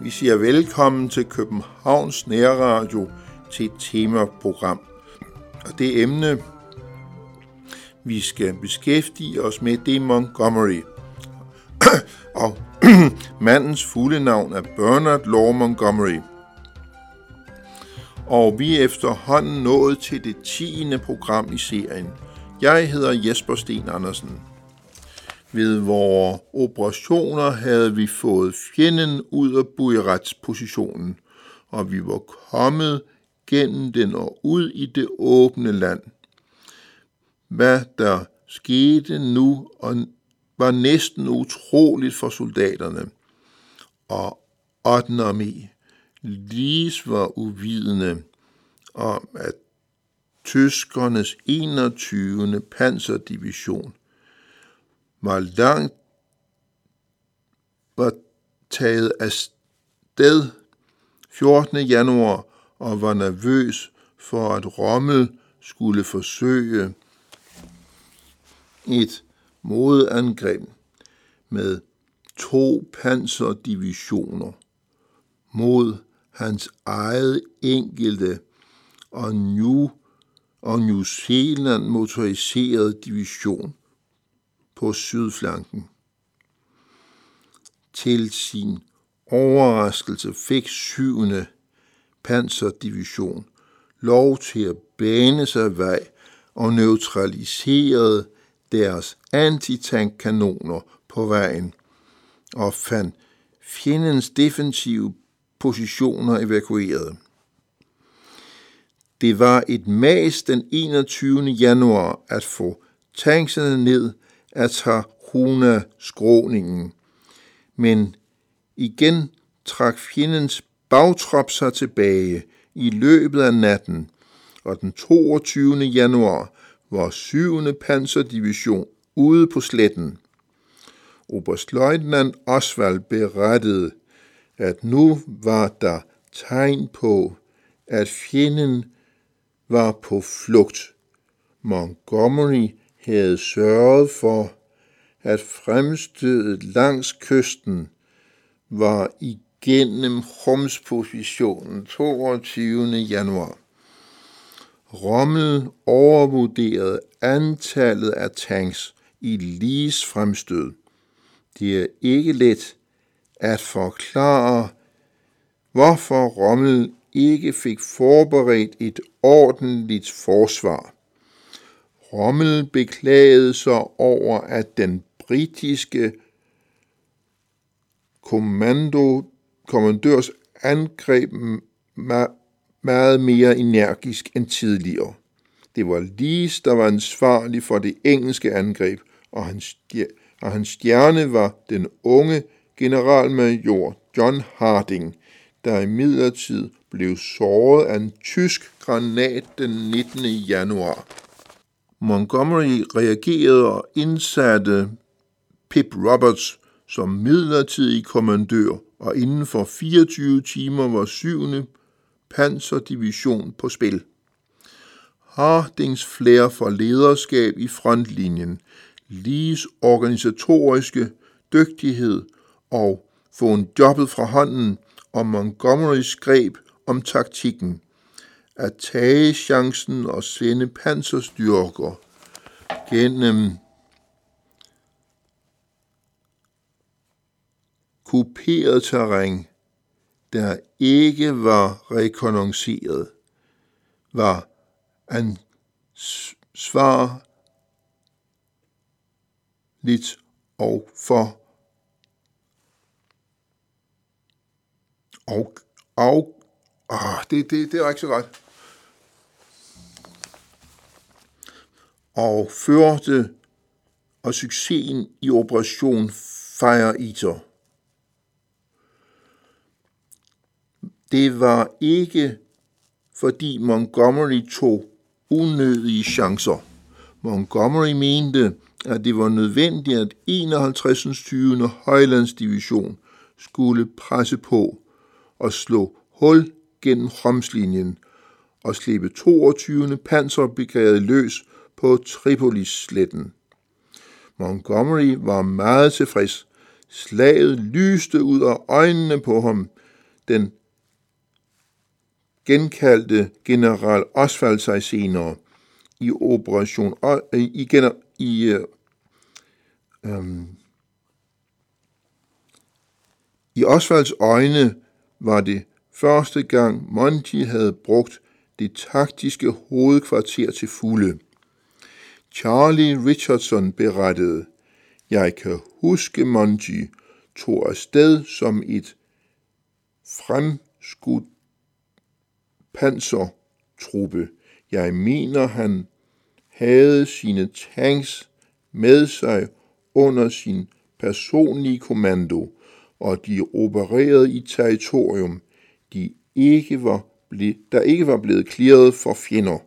Vi siger velkommen til Københavns Nærradio til et temaprogram. Og det emne, vi skal beskæftige os med, det er Montgomery. og mandens fulde navn er Bernard Law Montgomery. Og vi er efterhånden nået til det 10. program i serien. Jeg hedder Jesper Sten Andersen. Ved vores operationer havde vi fået fjenden ud af bujeretspositionen, og vi var kommet gennem den og ud i det åbne land. Hvad der skete nu og var næsten utroligt for soldaterne. Og 8. armé lige var uvidende om, at tyskernes 21. panserdivision var langt var taget af sted 14. januar og var nervøs for, at Rommel skulle forsøge et modangreb med to panserdivisioner mod hans eget enkelte og New, og New Zealand motoriserede division på sydflanken. Til sin overraskelse fik 7. panserdivision lov til at bane sig vej og neutraliserede deres antitankkanoner på vejen og fandt fjendens defensive positioner evakueret. Det var et mas den 21. januar at få tankserne ned at Tahuna skråningen. Men igen trak fjendens bagtrop sig tilbage i løbet af natten, og den 22. januar var 7. panserdivision ude på sletten. Oberstløjtnant Oswald berettede, at nu var der tegn på, at fjenden var på flugt. Montgomery havde sørget for, at fremstødet langs kysten var igennem Homspositionen 22. januar. Rommel overvurderede antallet af tanks i Lees fremstød. Det er ikke let at forklare, hvorfor Rommel ikke fik forberedt et ordentligt forsvar. Rommel beklagede sig over, at den britiske kommando, kommandørs angreb meget mere energisk end tidligere. Det var Lees, der var ansvarlig for det engelske angreb, og hans, og hans stjerne var den unge generalmajor John Harding, der i blev såret af en tysk granat den 19. januar. Montgomery reagerede og indsatte Pip Roberts som midlertidig kommandør, og inden for 24 timer var 7. panserdivision på spil. Hardings flere for lederskab i frontlinjen, Lees organisatoriske dygtighed og få en jobbet fra hånden og Montgomerys greb om taktikken. At tage chancen og sende panserstyrker gennem kuperet terræn, der ikke var rekognosceret, var en svar lidt og for og, og ah, det, det, det er ikke så godt. Og førte og succesen i Operation Fire Eater. Det var ikke fordi Montgomery tog unødige chancer. Montgomery mente, at det var nødvendigt, at 51. 20. Højlandsdivision skulle presse på og slå hul gennem Homslinjen og slippe 22. panserbrigade løs på Tripolis-sletten. Montgomery var meget tilfreds. Slaget lyste ud af øjnene på ham. Den genkaldte general Oswald sig senere i operation i, gener, i um, i Osvalds øjne var det første gang Monty havde brugt det taktiske hovedkvarter til fulde. Charlie Richardson berettede, jeg kan huske Monty tog afsted som et fremskudt pansertruppe. Jeg mener, han havde sine tanks med sig under sin personlige kommando, og de opererede i territorium, de ikke var ble, der ikke var blevet clearet for fjender.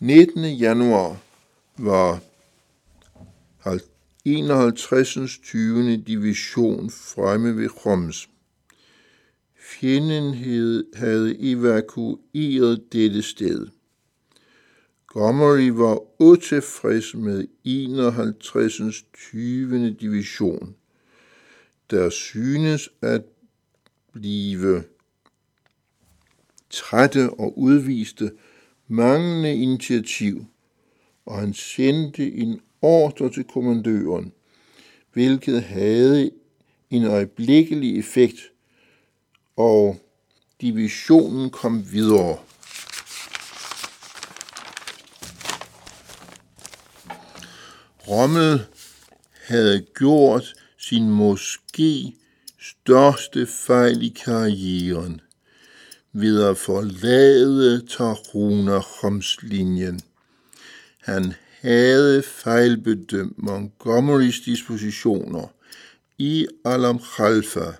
19. januar var 51. 20. division fremme ved Roms. Fjenden havde evakueret dette sted. Gomery var utilfreds med 51. 20. division, der synes at blive trætte og udviste manglende initiativ, og han sendte en ordre til kommandøren, hvilket havde en øjeblikkelig effekt, og divisionen kom videre. Rommel havde gjort sin måske største fejl i karrieren ved at forlade Taruna linjen. Han havde fejlbedømt Montgomerys dispositioner i Alam Khalfa,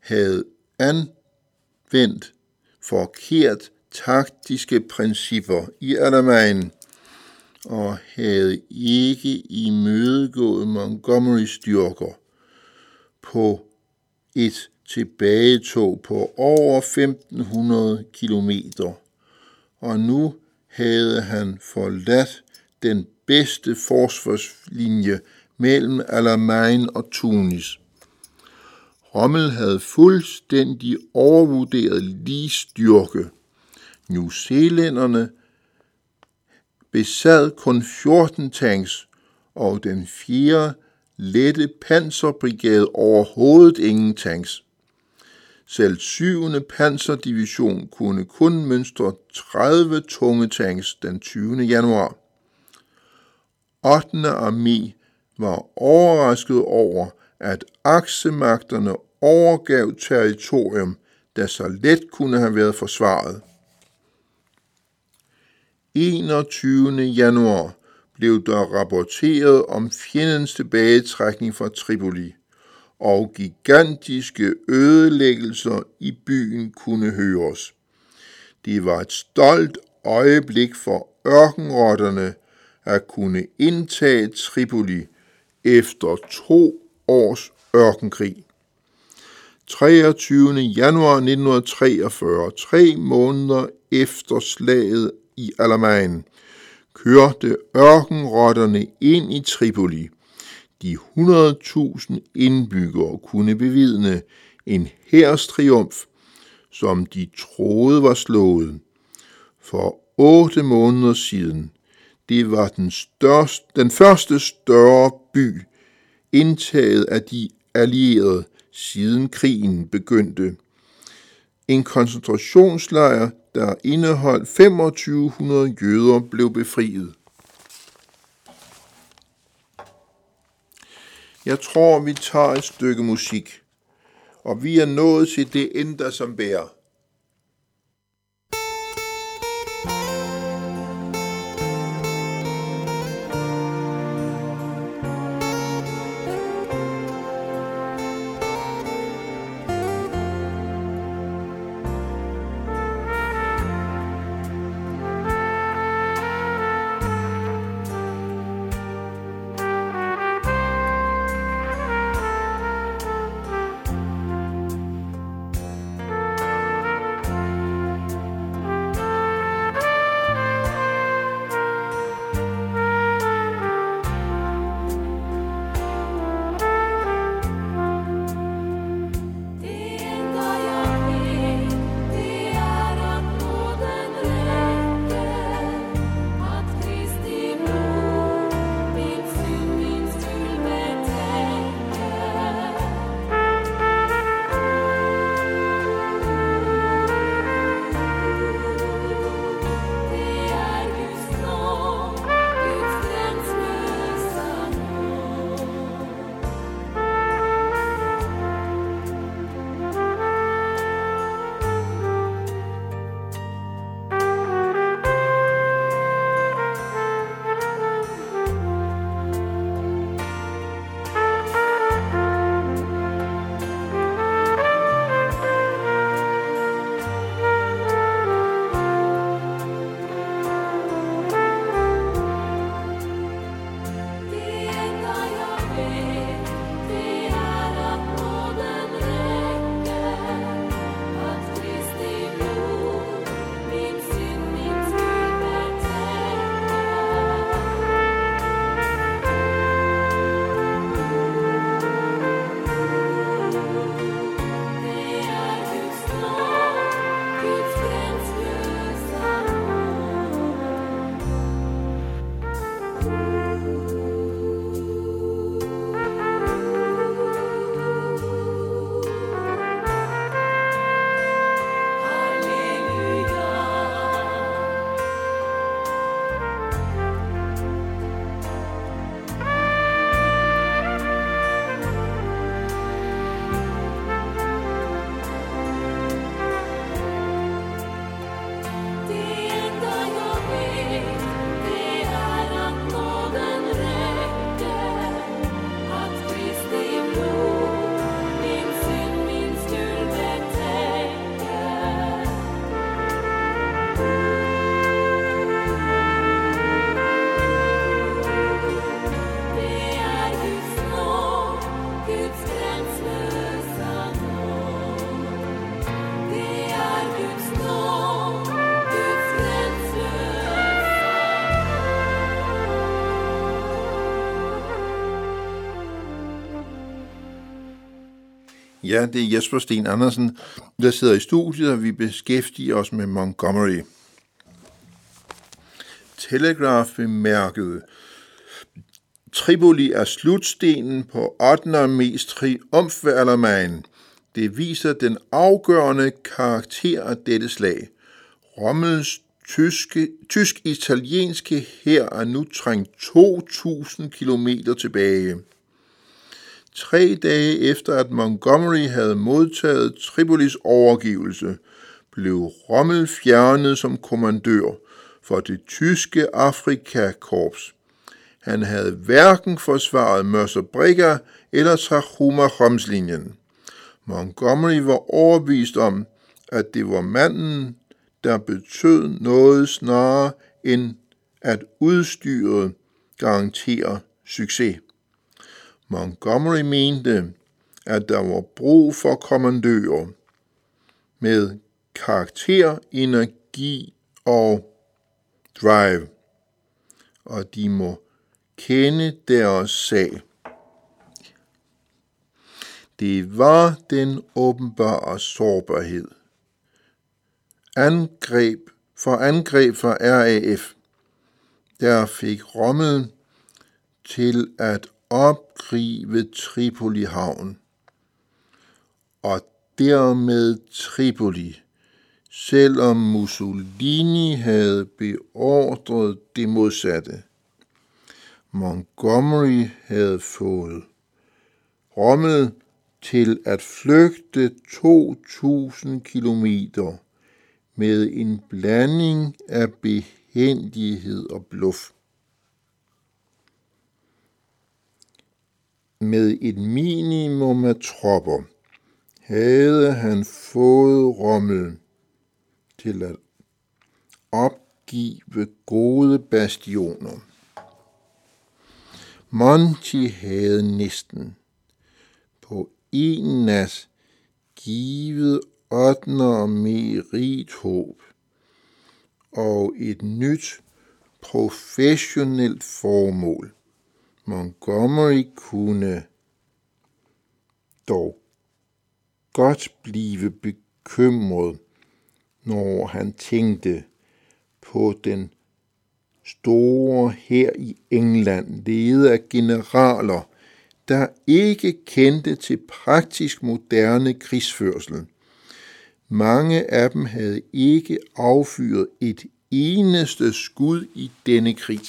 havde anvendt forkert taktiske principper i Alamein og havde ikke imødegået Montgomerys styrker på et tilbagetog på over 1500 kilometer, og nu havde han forladt den bedste forsvarslinje mellem Alamein og Tunis. Rommel havde fuldstændig overvurderet lige styrke. New Zealanderne besad kun 14 tanks, og den fjerde lette panserbrigade overhovedet ingen tanks. Selv 7. panserdivision kunne kun mønstre 30 tunge tanks den 20. januar. 8. armé var overrasket over, at aksemagterne overgav territorium, der så let kunne have været forsvaret. 21. januar blev der rapporteret om fjendens tilbagetrækning fra Tripoli, og gigantiske ødelæggelser i byen kunne høres. Det var et stolt øjeblik for ørkenrotterne at kunne indtage Tripoli efter to års ørkenkrig. 23. januar 1943, tre måneder efter slaget i Alamein, kørte ørkenrotterne ind i Tripoli. De 100.000 indbyggere kunne bevidne en triumf, som de troede var slået. For otte måneder siden, det var den, største, den første større by, indtaget af de allierede, siden krigen begyndte. En koncentrationslejr, der indeholdt 2500 jøder, blev befriet. Jeg tror, vi tager et stykke musik, og vi er nået til det ender som bærer. Ja, det er Jesper Sten Andersen, der sidder i studiet, og vi beskæftiger os med Montgomery. Telegraph bemærkede, Tripoli er slutstenen på 8. mest triumfværlermagen. Det viser den afgørende karakter af dette slag. Rommels tyske, tysk-italienske her er nu trængt 2.000 km tilbage. Tre dage efter at Montgomery havde modtaget Tripolis overgivelse, blev Rommel fjernet som kommandør for det tyske Afrikakorps. Han havde hverken forsvaret Mörser eller Trachuma Romslinjen. Montgomery var overbevist om, at det var manden, der betød noget snarere end at udstyret garanterer succes. Montgomery mente, at der var brug for kommandører med karakter, energi og drive, og de må kende deres sag. Det var den åbenbare sårbarhed. Angreb for angreb fra RAF, der fik Rommel til at opgribe Tripoli havn, og dermed Tripoli, selvom Mussolini havde beordret det modsatte. Montgomery havde fået Rommel til at flygte 2.000 kilometer med en blanding af behendighed og bluff. Med et minimum af tropper havde han fået Rommel til at opgive gode bastioner. Monty havde næsten på en nas givet Ottner rigt håb og et nyt professionelt formål. Montgomery kunne dog godt blive bekymret, når han tænkte på den store her i England, ledet af generaler, der ikke kendte til praktisk moderne krigsførsel. Mange af dem havde ikke affyret et eneste skud i denne krig.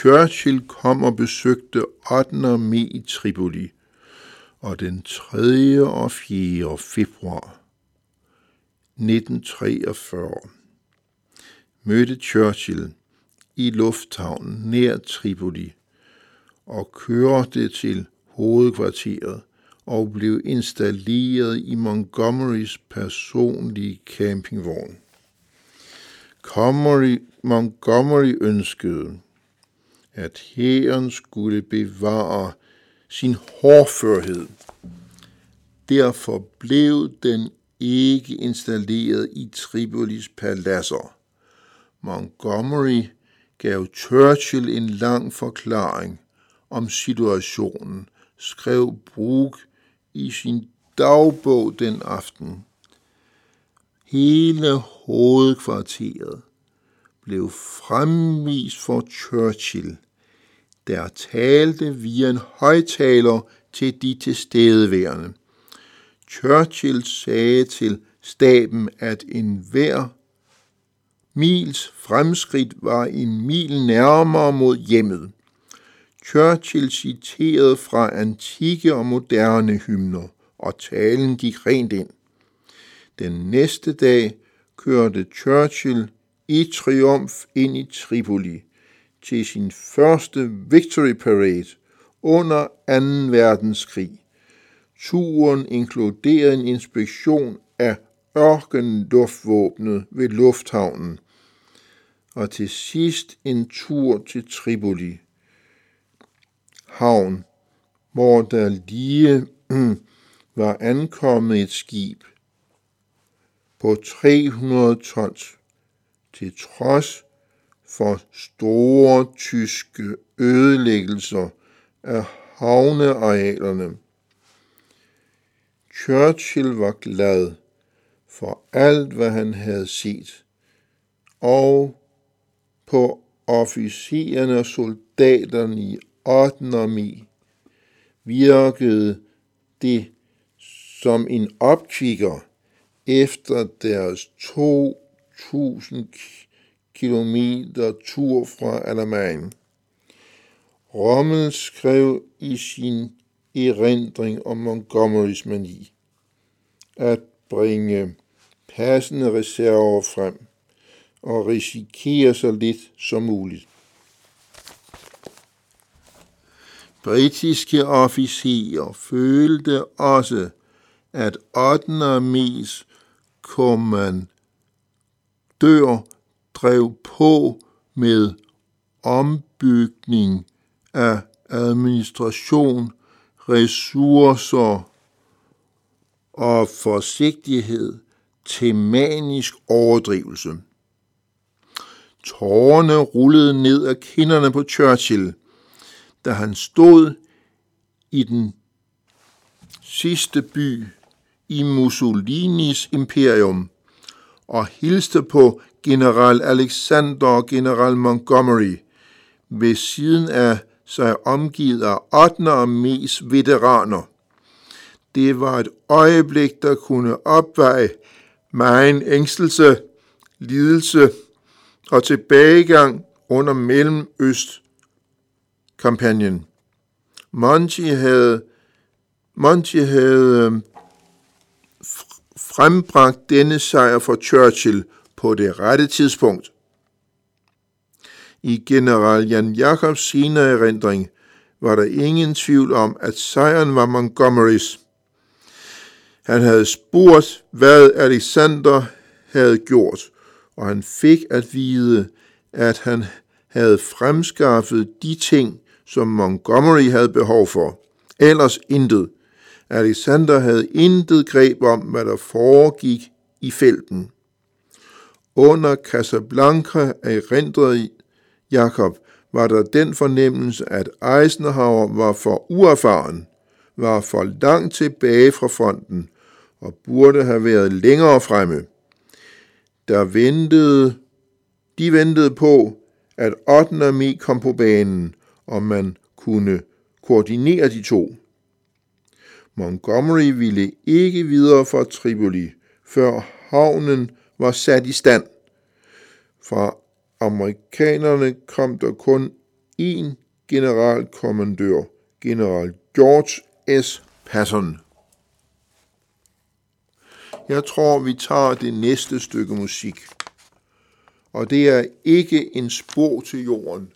Churchill kom og besøgte 8. armé i Tripoli, og den 3. og 4. februar 1943 mødte Churchill i lufthavnen nær Tripoli og kørte til hovedkvarteret og blev installeret i Montgomerys personlige campingvogn. Montgomery ønskede, at hæren skulle bevare sin hårdførhed. Derfor blev den ikke installeret i Tripolis paladser. Montgomery gav Churchill en lang forklaring om situationen, skrev Brug i sin dagbog den aften. Hele hovedkvarteret blev fremvist for Churchill, der talte via en højtaler til de tilstedeværende. Churchill sagde til staben, at enhver mils fremskridt var en mil nærmere mod hjemmet. Churchill citerede fra antikke og moderne hymner, og talen gik rent ind. Den næste dag kørte Churchill i triumf ind i Tripoli til sin første Victory Parade under 2. verdenskrig. Turen inkluderede en inspektion af ørkenluftvåbnet ved lufthavnen, og til sidst en tur til Tripoli havn, hvor der lige var ankommet et skib på 300 tons, til trods for store tyske ødelæggelser af havnearealerne. Churchill var glad for alt, hvad han havde set, og på officererne og soldaterne i 8. armé virkede det som en opkigger efter deres to 1000 kilometer tur fra Alamein. Rommel skrev i sin erindring om Montgomerys mani at bringe passende reserver frem og risikere så lidt som muligt. Britiske officerer følte også, at 8. armés dør drev på med ombygning af administration, ressourcer og forsigtighed til manisk overdrivelse. Tårerne rullede ned af kinderne på Churchill, da han stod i den sidste by i Mussolinis imperium og hilste på general Alexander og general Montgomery ved siden af sig omgivet af 8. armés veteraner. Det var et øjeblik, der kunne opveje megen ængstelse, lidelse og tilbagegang under Mellemøst-kampagnen. Monty havde, Monty havde øhm, frembragt denne sejr for Churchill på det rette tidspunkt. I general Jan Jacobs senere erindring var der ingen tvivl om, at sejren var Montgomerys. Han havde spurgt, hvad Alexander havde gjort, og han fik at vide, at han havde fremskaffet de ting, som Montgomery havde behov for. Ellers intet. Alexander havde intet greb om, hvad der foregik i felten. Under Casablanca erindrede Jakob var der den fornemmelse, at Eisenhower var for uerfaren, var for langt tilbage fra fronten og burde have været længere fremme. Der ventede, de ventede på, at 8. armé kom på banen, og man kunne koordinere de to. Montgomery ville ikke videre fra Tripoli, før havnen var sat i stand. Fra amerikanerne kom der kun én generalkommandør, general George S. Patton. Jeg tror, vi tager det næste stykke musik. Og det er ikke en spor til jorden.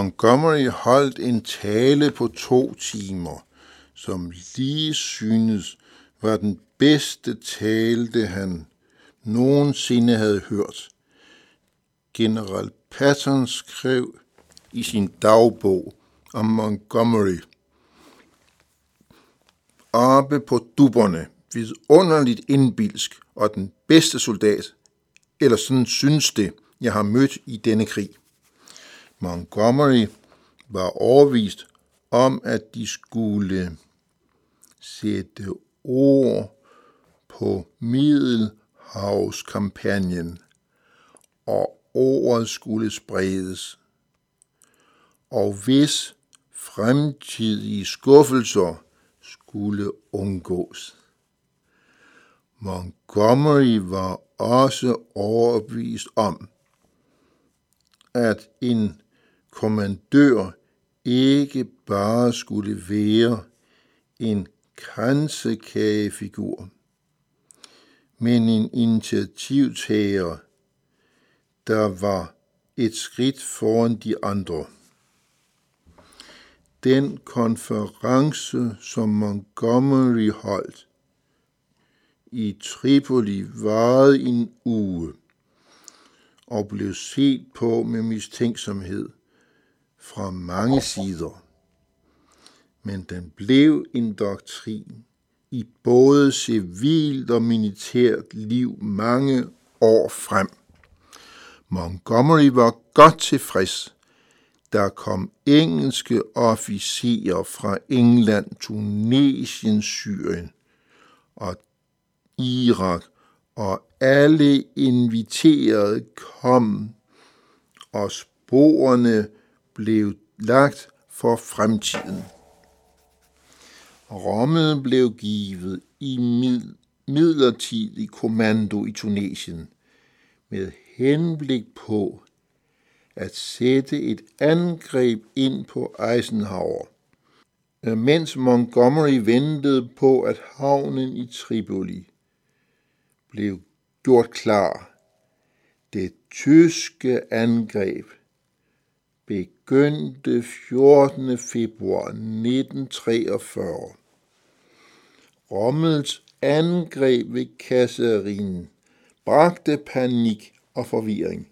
Montgomery holdt en tale på to timer, som lige synes var den bedste tale, det han nogensinde havde hørt. General Patton skrev i sin dagbog om Montgomery. Oppe på duberne, vidunderligt indbilsk og den bedste soldat, eller sådan synes det, jeg har mødt i denne krig. Montgomery var overvist om, at de skulle sætte ord på Middelhavskampagnen, og ordet skulle spredes. Og hvis fremtidige skuffelser skulle undgås. Montgomery var også overbevist om, at en kommandør ikke bare skulle være en kransekagefigur, men en initiativtager, der var et skridt foran de andre. Den konference, som Montgomery holdt i Tripoli, varede en uge og blev set på med mistænksomhed fra mange sider. Men den blev en doktrin i både civilt og militært liv mange år frem. Montgomery var godt tilfreds. Der kom engelske officerer fra England, Tunesien, Syrien og Irak og alle inviterede kom, og sporene blev lagt for fremtiden. Rommet blev givet i midlertidig kommando i Tunesien med henblik på at sætte et angreb ind på Eisenhower, øh, mens Montgomery ventede på, at havnen i Tripoli blev gjort klar. Det tyske angreb begyndte 14. februar 1943. Rommels angreb ved Kasserinen bragte panik og forvirring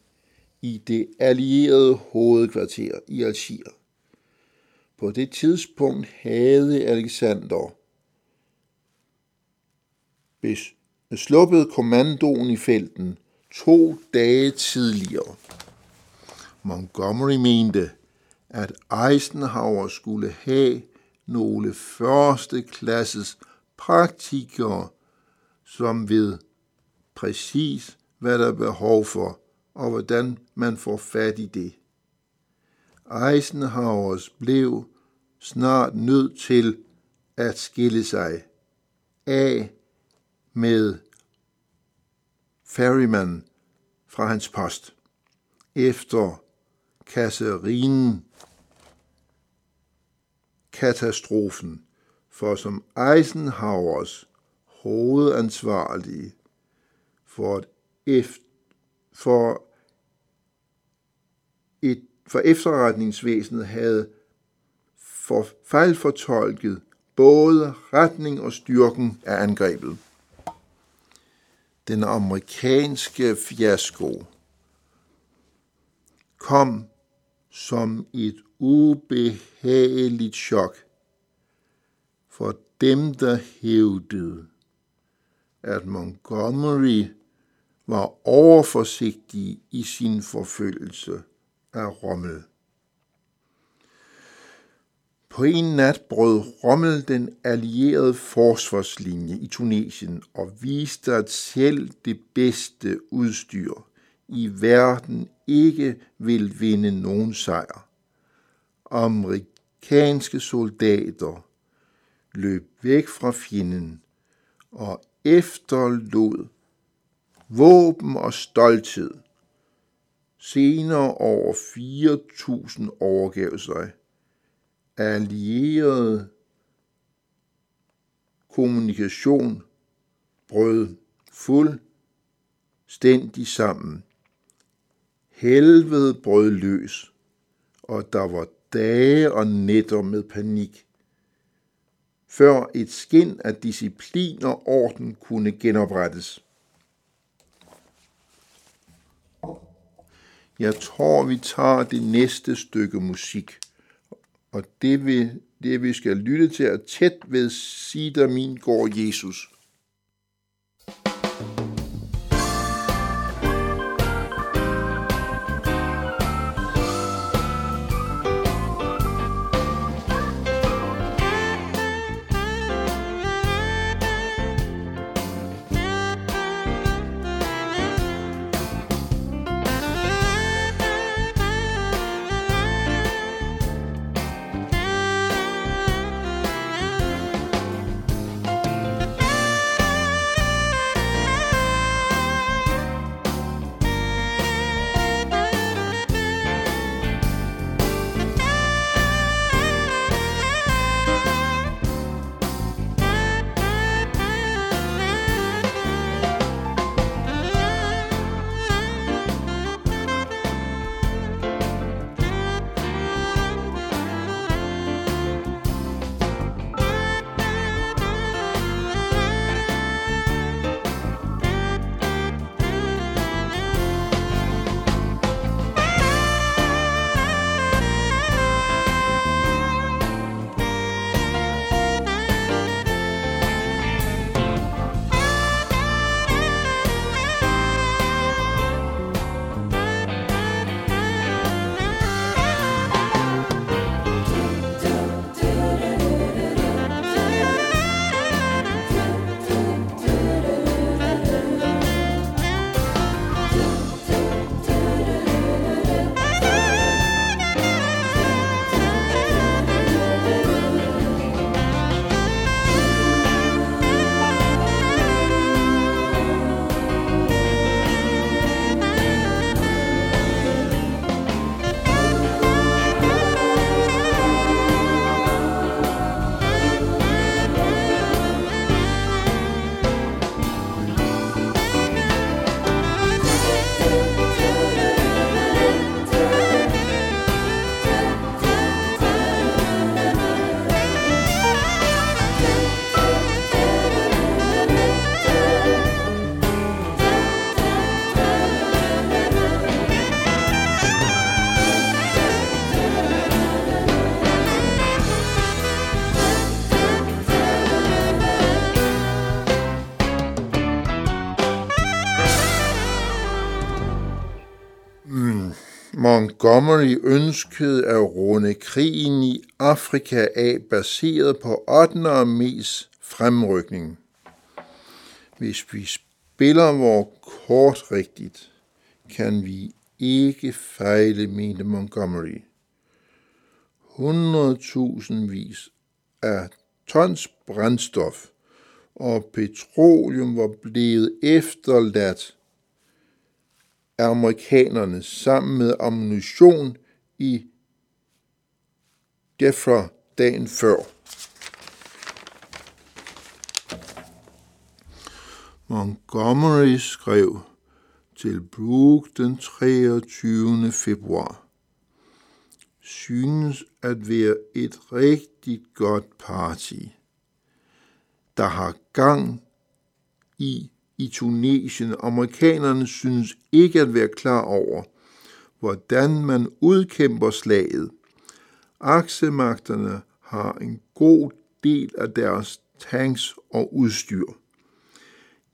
i det allierede hovedkvarter i Algier. På det tidspunkt havde Alexander sluppet kommandoen i felten to dage tidligere. Montgomery mente, at Eisenhower skulle have nogle første klasses praktikere, som ved præcis, hvad der er behov for, og hvordan man får fat i det. Eisenhowers blev snart nødt til at skille sig af med Ferryman fra hans post efter kasserinen katastrofen, for som Eisenhowers hovedansvarlige for, et for, et, for efterretningsvæsenet havde for fejlfortolket både retning og styrken af angrebet. Den amerikanske fiasko kom som et ubehageligt chok for dem, der hævdede, at Montgomery var overforsigtig i sin forfølgelse af Rommel. På en nat brød Rommel den allierede forsvarslinje i Tunesien og viste, at selv det bedste udstyr i verden ikke vil vinde nogen sejr. Amerikanske soldater løb væk fra fjenden og efterlod våben og stolthed. Senere over 4.000 overgav sig. Allierede kommunikation brød fuldstændig sammen. Helvede brød løs, og der var dage og nætter med panik, før et skin af disciplin og orden kunne genoprettes. Jeg tror, vi tager det næste stykke musik, og det vi, det vi skal lytte til er tæt ved Sider min går Jesus. Montgomery ønskede at runde krigen i Afrika af baseret på 8. armés fremrykning. Hvis vi spiller vores kort rigtigt, kan vi ikke fejle, mente Montgomery. 100.000 vis af tons brændstof og petroleum var blevet efterladt amerikanerne sammen med ammunition i Defra dagen før. Montgomery skrev til Brooke den 23. februar. Synes at være et rigtig godt party, der har gang i i Tunesien. Amerikanerne synes ikke at være klar over, hvordan man udkæmper slaget. Aksemagterne har en god del af deres tanks og udstyr.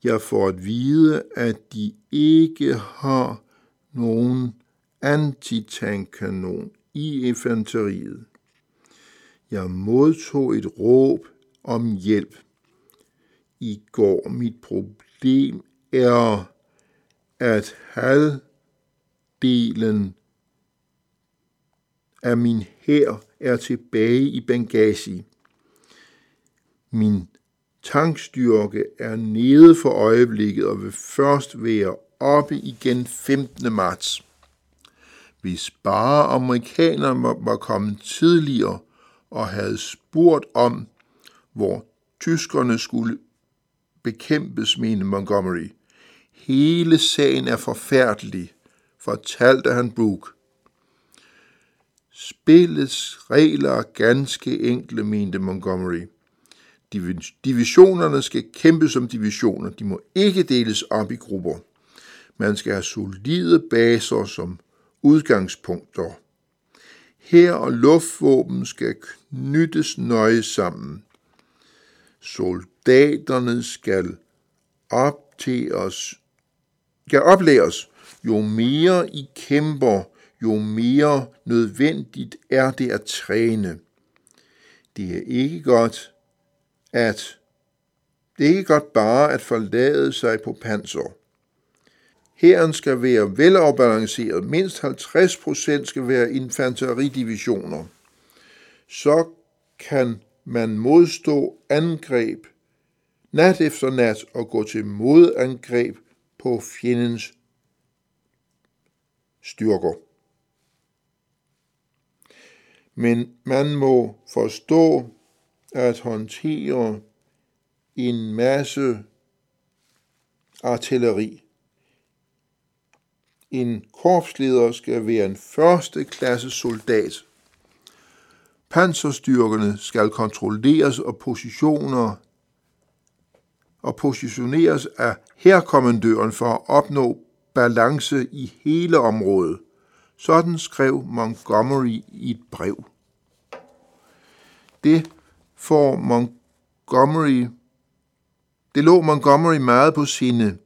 Jeg får at vide, at de ikke har nogen antitankkanon i infanteriet. Jeg modtog et råb om hjælp i går. Mit problem det er, at halvdelen af min hær er tilbage i Benghazi. Min tankstyrke er nede for øjeblikket og vil først være oppe igen 15. marts. Hvis bare amerikanerne var kommet tidligere og havde spurgt om, hvor tyskerne skulle bekæmpes, mente Montgomery. Hele sagen er forfærdelig, fortalte han Brooke. Spillets regler er ganske enkle, mente Montgomery. Divisionerne skal kæmpe som divisioner. De må ikke deles op i grupper. Man skal have solide baser som udgangspunkter. Her og luftvåben skal knyttes nøje sammen. Soldaterne skal op til os, skal oplæres. Jo mere I kæmper, jo mere nødvendigt er det at træne. Det er ikke godt at det er ikke godt bare at forlade sig på panser. Hæren skal være velafbalanceret. Mindst 50% skal være infanteridivisioner. Så kan man modstå angreb nat efter nat og gå til modangreb på fjendens styrker. Men man må forstå at håndtere en masse artilleri. En korpsleder skal være en første klasse soldat. Panserstyrkerne skal kontrolleres og positioner og positioneres af herkommandøren for at opnå balance i hele området. Sådan skrev Montgomery i et brev. Det får Montgomery det lå Montgomery meget på sinde,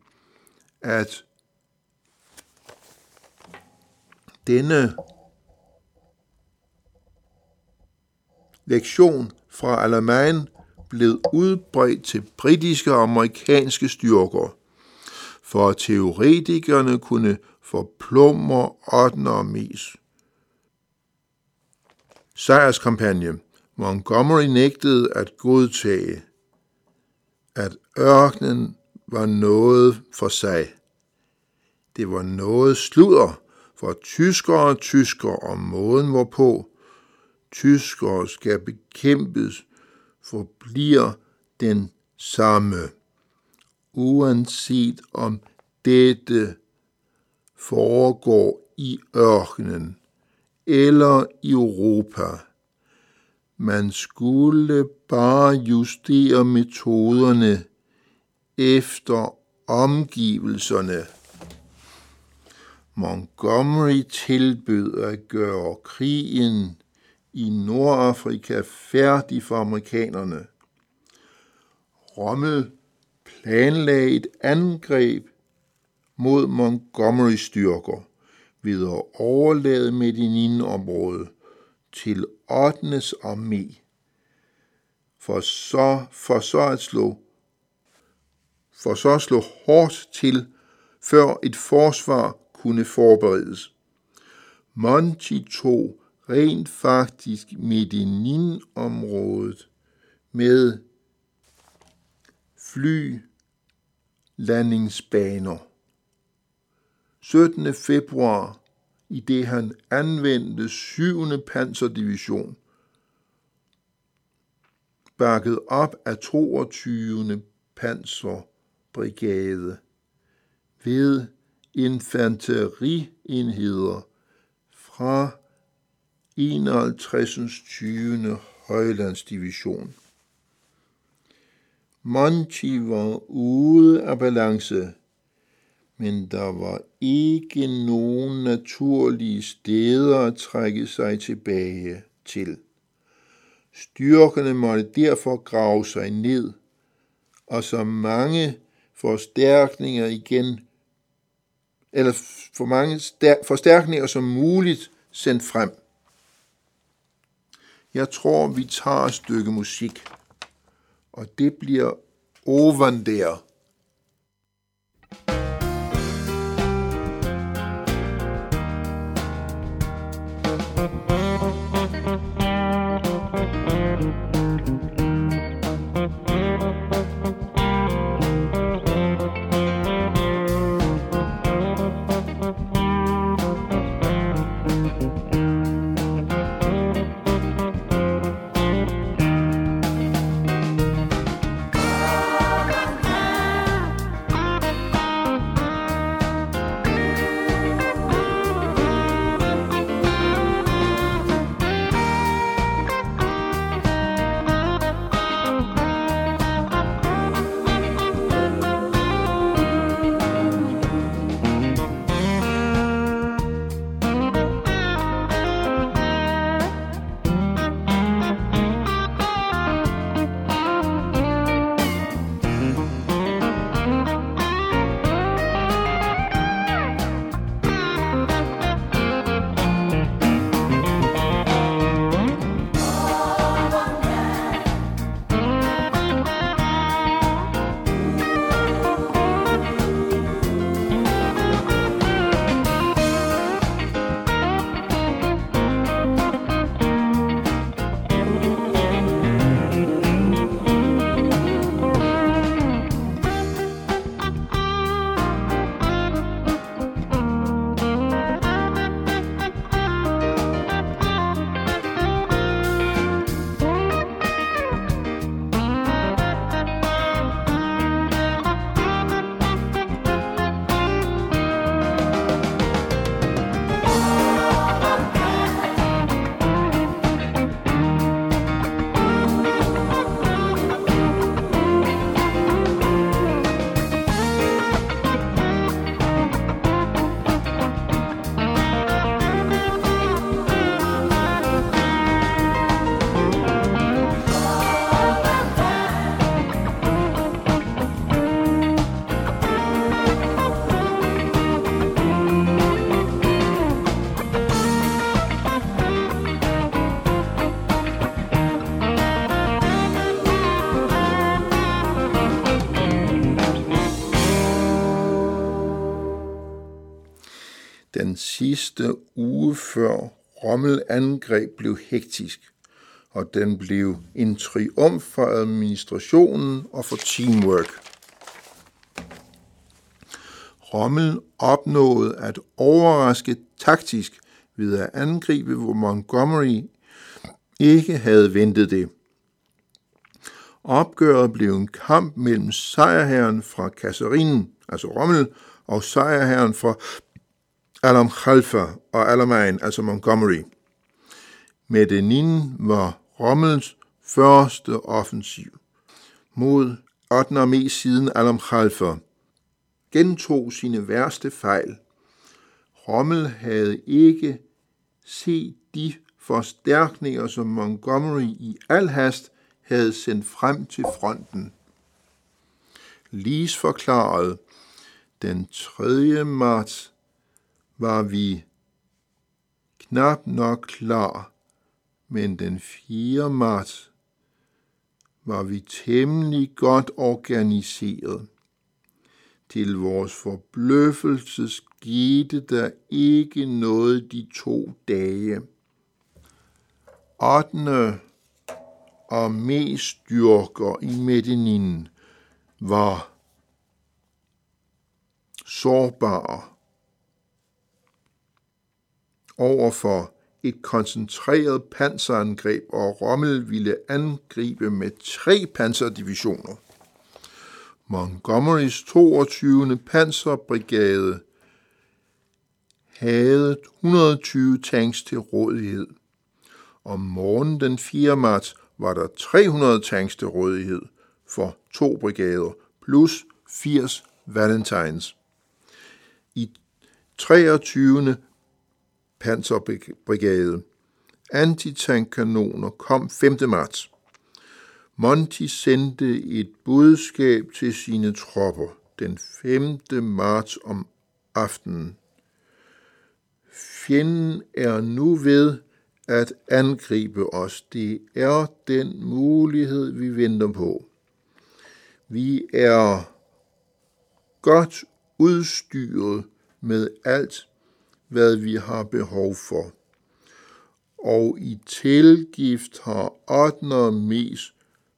at denne lektion fra Alamein blev udbredt til britiske og amerikanske styrker, for at teoretikerne kunne forplumre 8. armés sejrskampagne. Montgomery nægtede at godtage, at ørkenen var noget for sig. Det var noget sludder for tyskere og tyskere om måden, hvorpå tyskere skal bekæmpes, forbliver den samme, uanset om dette foregår i ørkenen eller i Europa. Man skulle bare justere metoderne efter omgivelserne. Montgomery tilbød at gøre krigen i Nordafrika færdig for amerikanerne. Rommel planlagde et angreb mod Montgomerys styrker ved at overlade Medellin-området til 8. armé, for så, for så at slå for så at slå hårdt til, før et forsvar kunne forberedes. Monty tog rent faktisk Medellin-området med fly landingsbaner. 17. februar, i det han anvendte 7. panserdivision, bakket op af 22. panserbrigade ved infanterienheder fra 51. 20. Højlandsdivision. Monty var ude af balance, men der var ikke nogen naturlige steder at trække sig tilbage til. Styrkerne måtte derfor grave sig ned, og så mange forstærkninger igen, eller for mange forstærkninger som muligt sendt frem. Jeg tror, vi tager et stykke musik, og det bliver Ovander. Den sidste uge før Rommel angreb blev hektisk, og den blev en triumf for administrationen og for teamwork. Rommel opnåede at overraske taktisk ved at angribe, hvor Montgomery ikke havde ventet det. Opgøret blev en kamp mellem sejrherren fra Kasserinen, altså Rommel, og sejrherren fra Alam Khalfa og Alamein, altså Montgomery. Medellin var Rommels første offensiv mod 8. armé siden Alam Khalfa gentog sine værste fejl. Rommel havde ikke set de forstærkninger, som Montgomery i al hast havde sendt frem til fronten. Lis forklarede, den 3. marts var vi knap nok klar, men den 4. marts var vi temmelig godt organiseret. Til vores forbløffelse skete der ikke noget de to dage. 8. og mest styrker i Medellin var sårbare overfor et koncentreret panserangreb, og Rommel ville angribe med tre panserdivisioner. Montgomerys 22. panserbrigade havde 120 tanks til rådighed. Om morgenen den 4. marts var der 300 tanks til rådighed for to brigader, plus 80 Valentines. I 23 panserbrigade antitankanoner kom 5. marts. Monty sendte et budskab til sine tropper den 5. marts om aftenen. Fjenden er nu ved at angribe os. Det er den mulighed, vi venter på. Vi er godt udstyret med alt, hvad vi har behov for. Og i tilgift har 8. mest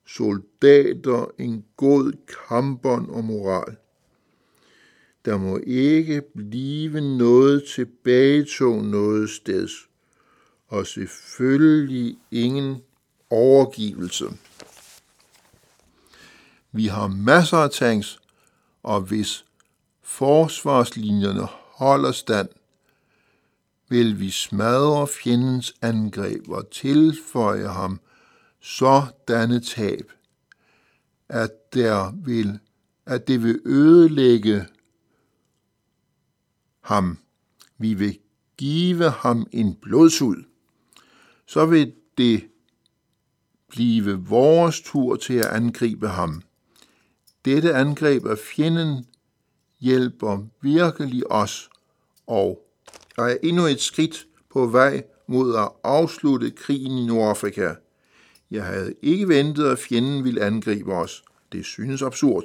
soldater en god kampånd og moral. Der må ikke blive noget tilbagetog noget sted, og selvfølgelig ingen overgivelse. Vi har masser af tanks, og hvis forsvarslinjerne holder stand, vil vi smadre fjendens angreb og tilføje ham sådanne tab, at, der vil, at det vil ødelægge ham. Vi vil give ham en blodsud. Så vil det blive vores tur til at angribe ham. Dette angreb af fjenden hjælper virkelig os og og er endnu et skridt på vej mod at afslutte krigen i Nordafrika. Jeg havde ikke ventet, at fjenden ville angribe os. Det synes absurd.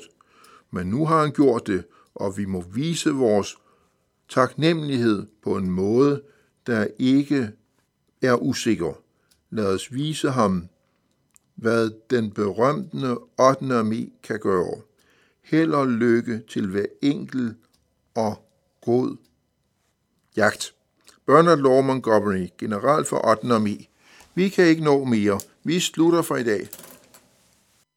Men nu har han gjort det, og vi må vise vores taknemmelighed på en måde, der ikke er usikker. Lad os vise ham, hvad den berømte 8. armé kan gøre. Held og lykke til hver enkelt og god jagt. Bernard Law Montgomery, general for 8. armé. Vi kan ikke nå mere. Vi slutter for i dag.